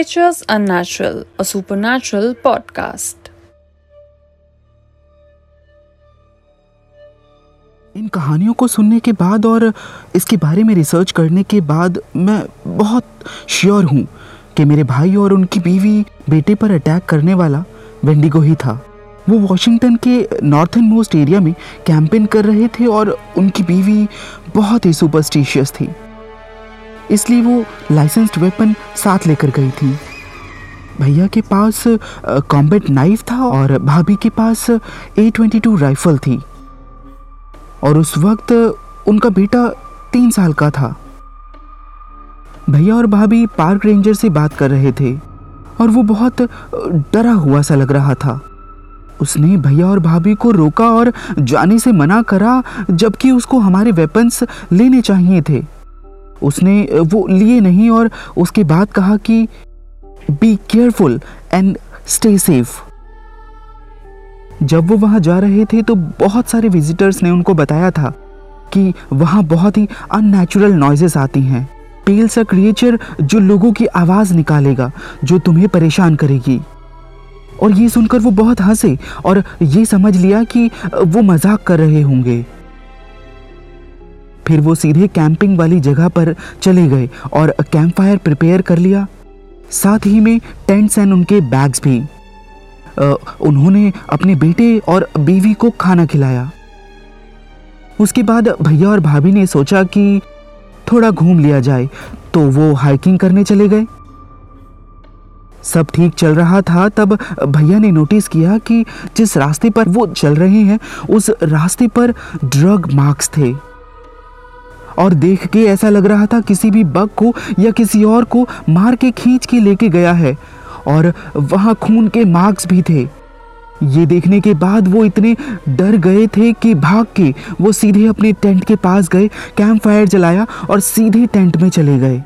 Creatures Unnatural, a supernatural podcast. इन कहानियों को सुनने के बाद और इसके बारे में रिसर्च करने के बाद मैं बहुत श्योर हूँ कि मेरे भाई और उनकी बीवी बेटे पर अटैक करने वाला वेंडिगो ही था वो वॉशिंगटन के नॉर्थन मोस्ट एरिया में कैंपेन कर रहे थे और उनकी बीवी बहुत ही सुपरस्टिशियस थी इसलिए वो लाइसेंस्ड वेपन साथ लेकर गई थी। भैया के पास कॉम्बैट नाइफ था और भाभी के पास ए ट्वेंटी टू राइफल थी। और उस वक्त, उनका बेटा तीन साल का था। भैया और भाभी पार्क रेंजर से बात कर रहे थे और वो बहुत डरा हुआ सा लग रहा था। उसने भैया और भाभी को रोका और जाने से मना करा, जबकि उसको हमारे वेपन्स लेने चाहिए थे। उसने वो लिए नहीं और उसके बाद कहा कि be careful and stay safe जब वो वहाँ जा रहे थे तो बहुत सारे विजिटर्स ने उनको बताया था कि वहाँ बहुत ही अननेचुरल नॉइजेस आती हैं। पेल सा क्रिएचर जो लोगों की आवाज़ निकालेगा, जो तुम्हें परेशान करेगी। और ये सुनकर वो बहुत हंसे और ये समझ लिया कि वो मज़ाक कर रहे होंगे। फिर वो सीधे कैंपिंग वाली जगह पर चले गए और कैंप फायर प्रिपेयर कर लिया। साथ ही में टेंट्स एंड उनके बैग्स भी। उन्होंने अपने बेटे और बीवी को खाना खिलाया। उसके बाद भैया और भाभी ने सोचा कि थोड़ा घूम लिया जाए तो वो हाइकिंग करने चले गए। सब ठीक चल रहा था, तब भैया ने नोटिस किया कि जिस रास्ते पर वो चल रहे हैं, उस रास्ते पर ड्रग मार्क्स थे। और देख के ऐसा लग रहा था किसी भी बग को या किसी और को मार के खींच के लेके गया है। और वहाँ खून के मार्क्स भी थे। ये देखने के बाद वो इतने डर गए थे कि भाग के वो सीधे अपने टेंट के पास गए कैंप फायर जलाया और सीधे टेंट में चले गए।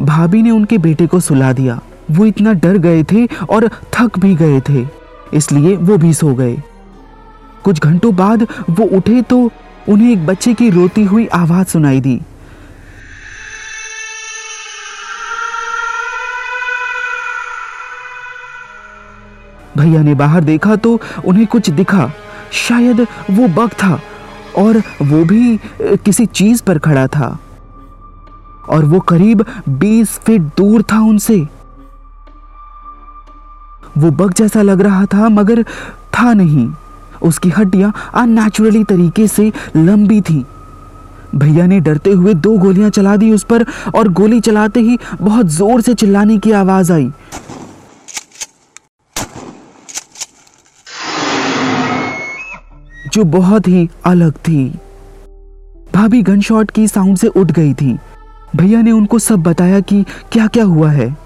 भाभी ने उनके बेटे को सुला दिया। वो इतना डर गए थे और थक भी गए थे। इसलिए वो भी सो गए। कुछ घंटों बाद वो उठे तो उन्हें एक बच्चे की रोती हुई आवाज़ सुनाई दी। भैया ने बाहर देखा तो उन्हें कुछ दिखा। शायद वो बग था और वो भी किसी चीज़ पर खड़ा था। और वो करीब 20 फीट दूर था उनसे। वो बग जैसा लग रहा था, मगर था नहीं। उसकी हड्डियाँ अननेचुरली तरीके से लंबी थी। भैया ने डरते हुए दो गोलियाँ चला दी उस पर और गोली चलाते ही बहुत ज़ोर से चिल्लाने की आवाज़ आई। जो बहुत ही अलग थी। भाभी गन शॉट की साउंड से उठ गई थी। भैया ने उनको सब बताया कि क्या क्या हुआ है।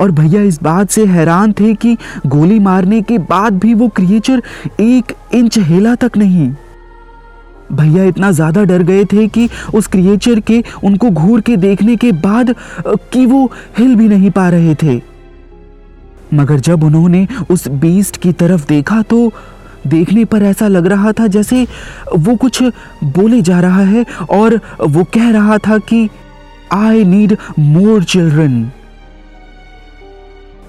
और भैया इस बात से हैरान थे कि गोली मारने के बाद भी वो क्रिएचर एक इंच हिला तक नहीं। भैया इतना ज़्यादा डर गए थे कि उस क्रिएचर के, उनको घूर के देखने के बाद कि वो हिल भी नहीं पा रहे थे। मगर जब उन्होंने उस बीस्ट की तरफ़ देखा तो देखने पर ऐसा लग रहा था जैसे वो कुछ बोले जा रहा है और वो कह रहा था कि आई नीड मोर चिल्ड्रन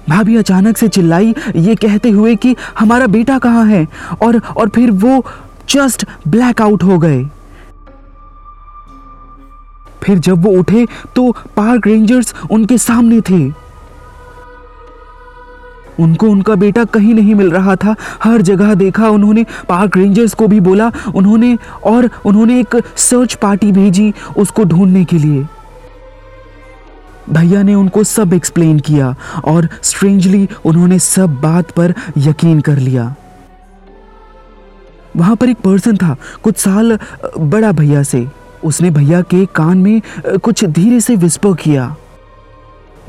भाभी अचानक से चिल्लाई, ये कहते हुए कि हमारा बेटा कहाँ है? और और फिर वो जस्ट ब्लैक आउट हो गए। फिर जब वो उठे तो पार्क रेंजर्स उनके सामने थे। उनको उनका बेटा कहीं नहीं मिल रहा था। हर जगह देखा उन्होंने पार्क रेंजर्स को भी बोला, उन्होंने, और उन्होंने एक सर्च पार्टी भेजी उसको ढूँढने के लिए। भैया ने उनको सब एक्सप्लेन किया और स्ट्रेंजली उन्होंने सब बात पर यकीन कर लिया। वहाँ पर एक पर्सन था, कुछ साल, बड़ा भैया से। उसने भैया के कान में, कुछ धीरे से विस्पर किया।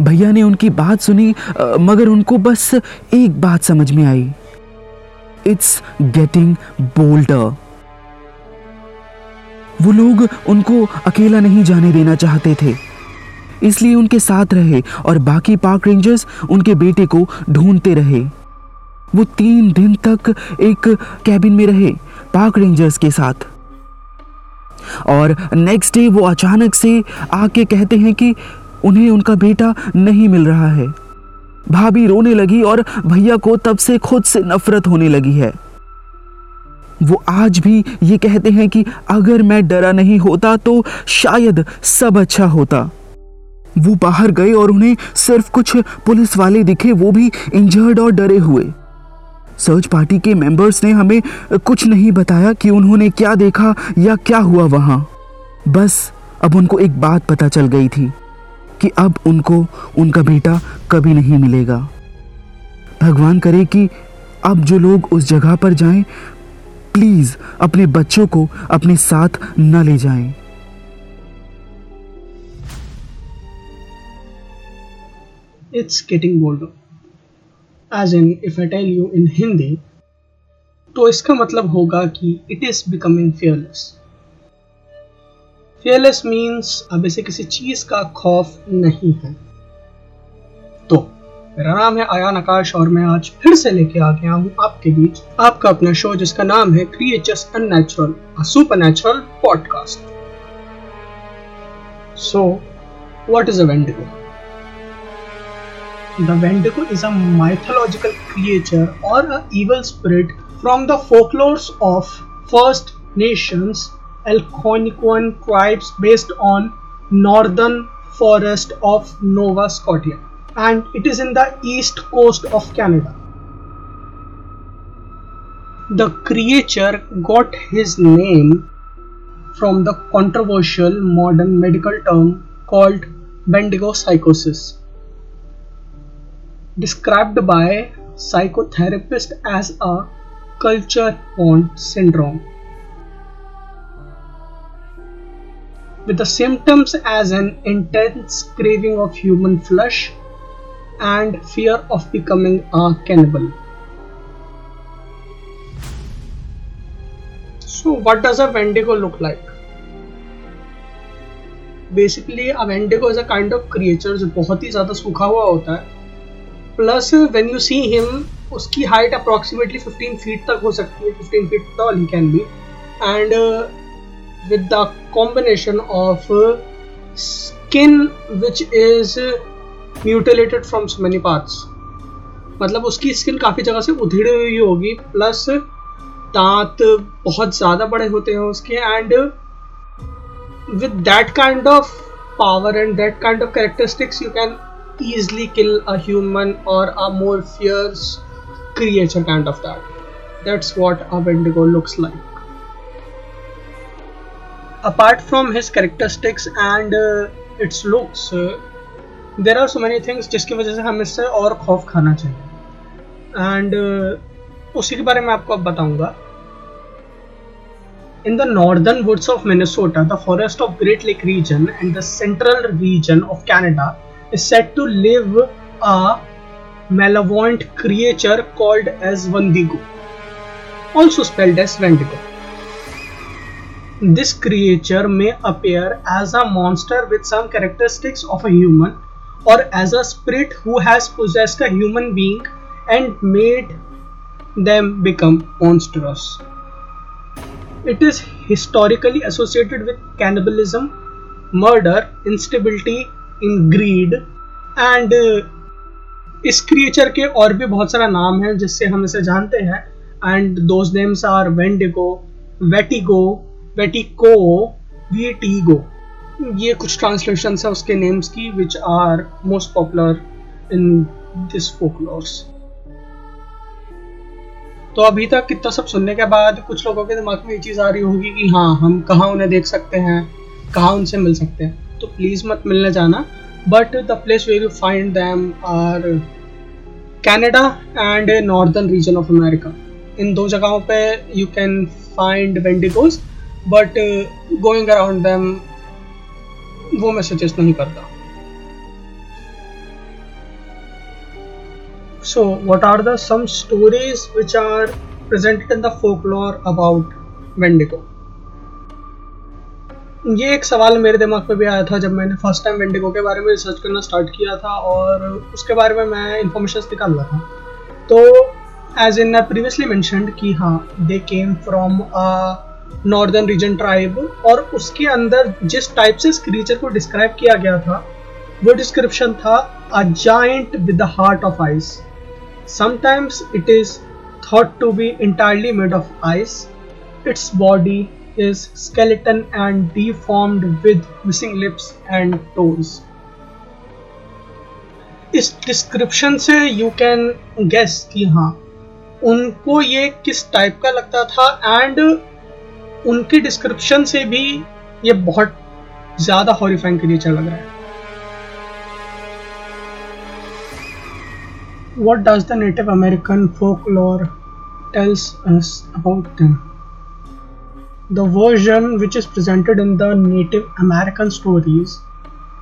भैया ने उनकी बात सुनी, मगर उनको बस एक बात समझ में आई। इट्स गेटिंग बोल्डर वो लोग उनको अकेला नहीं जाने देना चाहते थे। इसलिए उनके साथ रहे और बाकी पार्क रेंजर्स उनके बेटे को ढूंढते रहे। वो तीन दिन तक एक कैबिन में रहे पार्क रेंजर्स के साथ। और नेक्स्ट डे वो अचानक से आके कहते हैं कि उन्हें उनका बेटा नहीं मिल रहा है। भाभी रोने लगी और भैया को तब से खुद से नफरत होने लगी है। वो आज भी ये कहते हैं कि अगर मैं डरा नहीं होता तो शायद सब अच्छा होता। वो बाहर गए और उन्हें सिर्फ़ कुछ पुलिस वाले दिखे, वो भी इंजर्ड और डरे हुए। सर्च पार्टी के मेंबर्स ने हमें कुछ नहीं बताया कि उन्होंने क्या देखा या क्या हुआ वहाँ। बस अब उनको एक बात पता चल गई थी कि अब उनको उनका बेटा कभी नहीं मिलेगा। भगवान करे कि अब जो लोग उस जगह पर जाएँ प्लीज़ अपने बच्चों को अपने साथ न ले जाएँ। It's getting bolder. As in, if I tell you in Hindi तो इसका मतलब होगा कि it is becoming fearless. Fearless means अब इसे किसी चीज़ का खौफ नहीं है तो मेरा नाम है आयान आकाश और मैं आज फिर से लेके आ गया हूँ आपके बीच आपका अपना शो जिसका नाम है creatures unnatural super natural podcast so what is a wendigo The Wendigo is a mythological creature or a evil spirit from the folklores of First Nations Algonquian tribes based on northern forest of Nova Scotia and it is in the east coast of Canada. The creature got his name from the controversial modern medical term called Bendigo psychosis, described by psychotherapists as a culture bond syndrome. With the symptoms as an intense craving of human flesh, and fear of becoming a cannibal. So, what does a Wendigo look like? Basically a wendigo is a kind of creature जो बहुत ही ज़्यादा सूखा हुआ होता है plus when you see him उसकी height approximately 15 feet तक हो सकती है 15 feet tall he can be and with the combination of skin which is mutilated from so many parts मतलब उसकी स्किन काफ़ी जगह से उधेड़ी हुई होगी प्लस दांत बहुत ज़्यादा बड़े होते हैं उसके and with that kind of power and that kind of characteristics you can easily kill a human or a more fierce creature kind of that. That's what a Wendigo looks like. Apart from his characteristics and uh, its looks, uh, there are so many things जिसकी वजह से हमें इससे और खौफ खाना चाहिए and uh, उसी के बारे में आपको अब बताऊंगा In the northern woods of Minnesota, the forest of Great Lake region and the central region of Canada is said to live a malevolent creature called as Wendigo, also spelled as Wendigo. This creature may appear as a monster with some characteristics of a human or as a spirit who has possessed a human being and made them become monstrous. It is historically associated with cannibalism, murder, instability greed and uh, इस creature के और भी बहुत सारा नाम है जिससे हम इसे जानते हैं। And those names are wendigo wetigo wetiko witigo ये कुछ ट्रांसलेशन है उसके नेम्स की which are most popular in this folklores तो अभी तक कितना सब सुनने के बाद कुछ लोगों के दिमाग में ये चीज़ आ रही होगी कि हाँ हम कहाँ उन्हें देख सकते हैं कहाँ उनसे मिल सकते हैं। तो प्लीज़ मत मिलने जाना but the place where you find them are Canada and northern region of America in दो जगहों पे you can find wendigos but going around them वो मैं सजेस्ट नहीं करता। So, what are the some stories which are presented in the folklore about Wendigo? ये एक सवाल मेरे दिमाग में भी आया था जब मैंने फ़र्स्ट टाइम वेंडिगो के बारे में रिसर्च करना स्टार्ट किया था और उसके बारे में मैं इंफॉर्मेशन निकाल रहा था। तो एज इन प्रीवियसली मैंशनड कि हाँ they came from northern region tribe और उसके अंदर जिस टाइप से इस क्रीचर को डिस्क्राइब किया गया था, वो डिस्क्रिप्शन था a giant with the heart of ice sometimes it is thought to be entirely made of ice it's body is skeleton and deformed with missing lips and toes. इस description से you can guess कि हाँ उनको ये किस type का लगता था एंड उनकी डिस्क्रिप्शन से भी ये बहुत ज़्यादा हॉरीफाइंग के क्रिएचर लग रहा है what does the native American folklore tells us about them The version which is presented in the Native American stories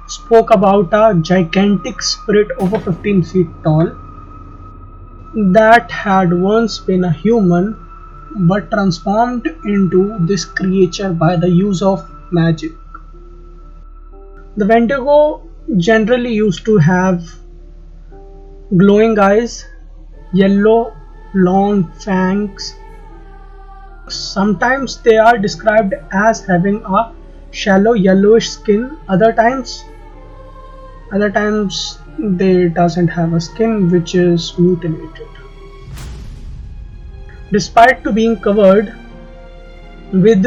spoke about a gigantic spirit over 15 feet tall that had once been a human but transformed into this creature by the use of magic. The Wendigo generally used to have glowing eyes, yellow, long fangs. Sometimes they are described as having a shallow yellowish skin, other times other times they doesn't have a skin which is mutilated. Despite to being covered with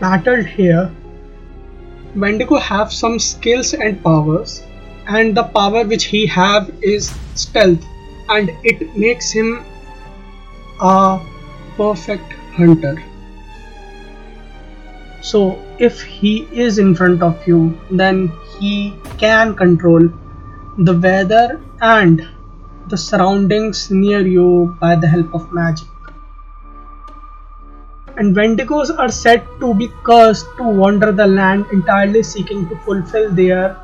matted hair, Wendigo have some skills and powers and the power which he have is stealth and it makes him a perfect hunter. So if he is in front of you then he can control the weather and the surroundings near you by the help of magic. And Wendigos are said to be cursed to wander the land entirely seeking to fulfill their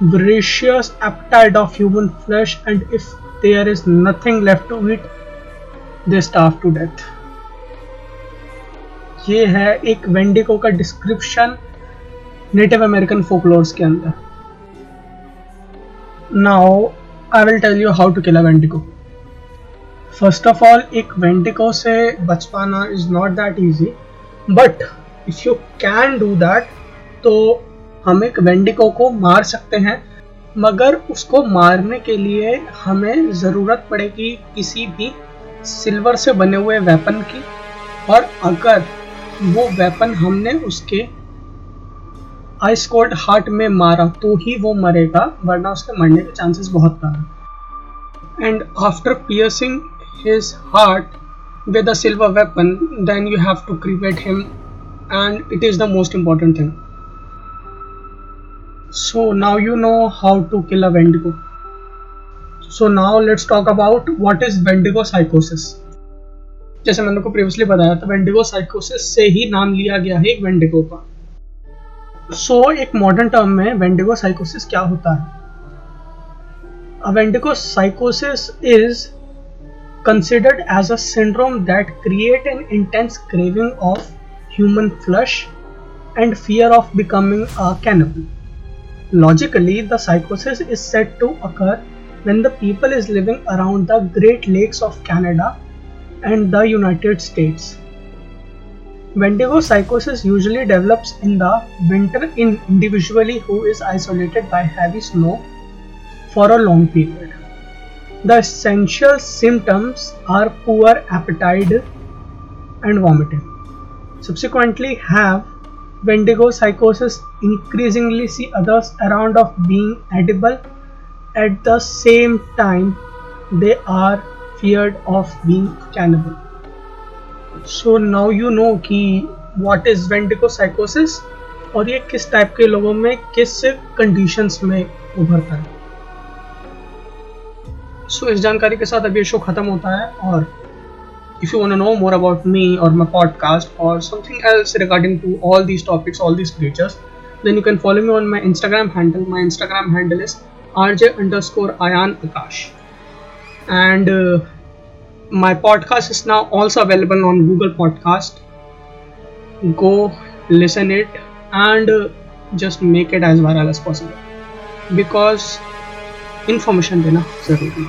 voracious appetite of human flesh and if there is nothing left to eat they starve to death ये है एक वेंडिको का description native American folklores के अंदर। Now I will tell you how to kill a wendigo first of all एक wendigo से बच पाना is not that easy but if you can do that तो हम एक वेंडिको को मार सकते हैं, मगर उसको मारने के लिए हमें ज़रूरत पड़ेगी किसी भी सिल्वर से बने हुए वेपन की। और अगर वो वेपन हमने उसके आइस कोल्ड हार्ट में मारा तो ही वो मरेगा, वरना उसके मरने के चांसेस बहुत कम है and after piercing his heart with a silver weapon then you have to create him and it is the most important thing So, now you know how to kill a Wendigo. So, now let's talk about what is Wendigo psychosis. जैसे मैंने को previously बताया था wendigo साइकोसिस से ही नाम लिया गया है वेंडिगो का। सो so, एक मॉडर्न टर्म में वेंडिगो साइकोसिस क्या होता है? Wendigo साइकोसिस is considered as a syndrome that create an intense craving of human flush and fear of becoming a कैनबल logically the साइकोसिस is set to occur when the people is living around the great lakes of Canada and the United States. Wendigo psychosis usually develops in the winter in individually who is isolated by heavy snow for a long period. The essential symptoms are poor appetite and vomiting. Subsequently, have Wendigo psychosis increasingly see others around of being edible at the same time they are feared of being cannibal. So now you know कि what is Wendigo psychosis और ये किस type के लोगों में किस conditions में उभरता है सो so, इस जानकारी के साथ अब ये शो खत्म होता है और if you want to know more about me or my podcast or something else regarding to all these topics all these creatures then you can follow me on my instagram handle my instagram handle is rj underscore ayan akash and uh, my podcast is now also available on google podcast. Go listen it and uh, just make it as viral as possible. Because information dena zaruri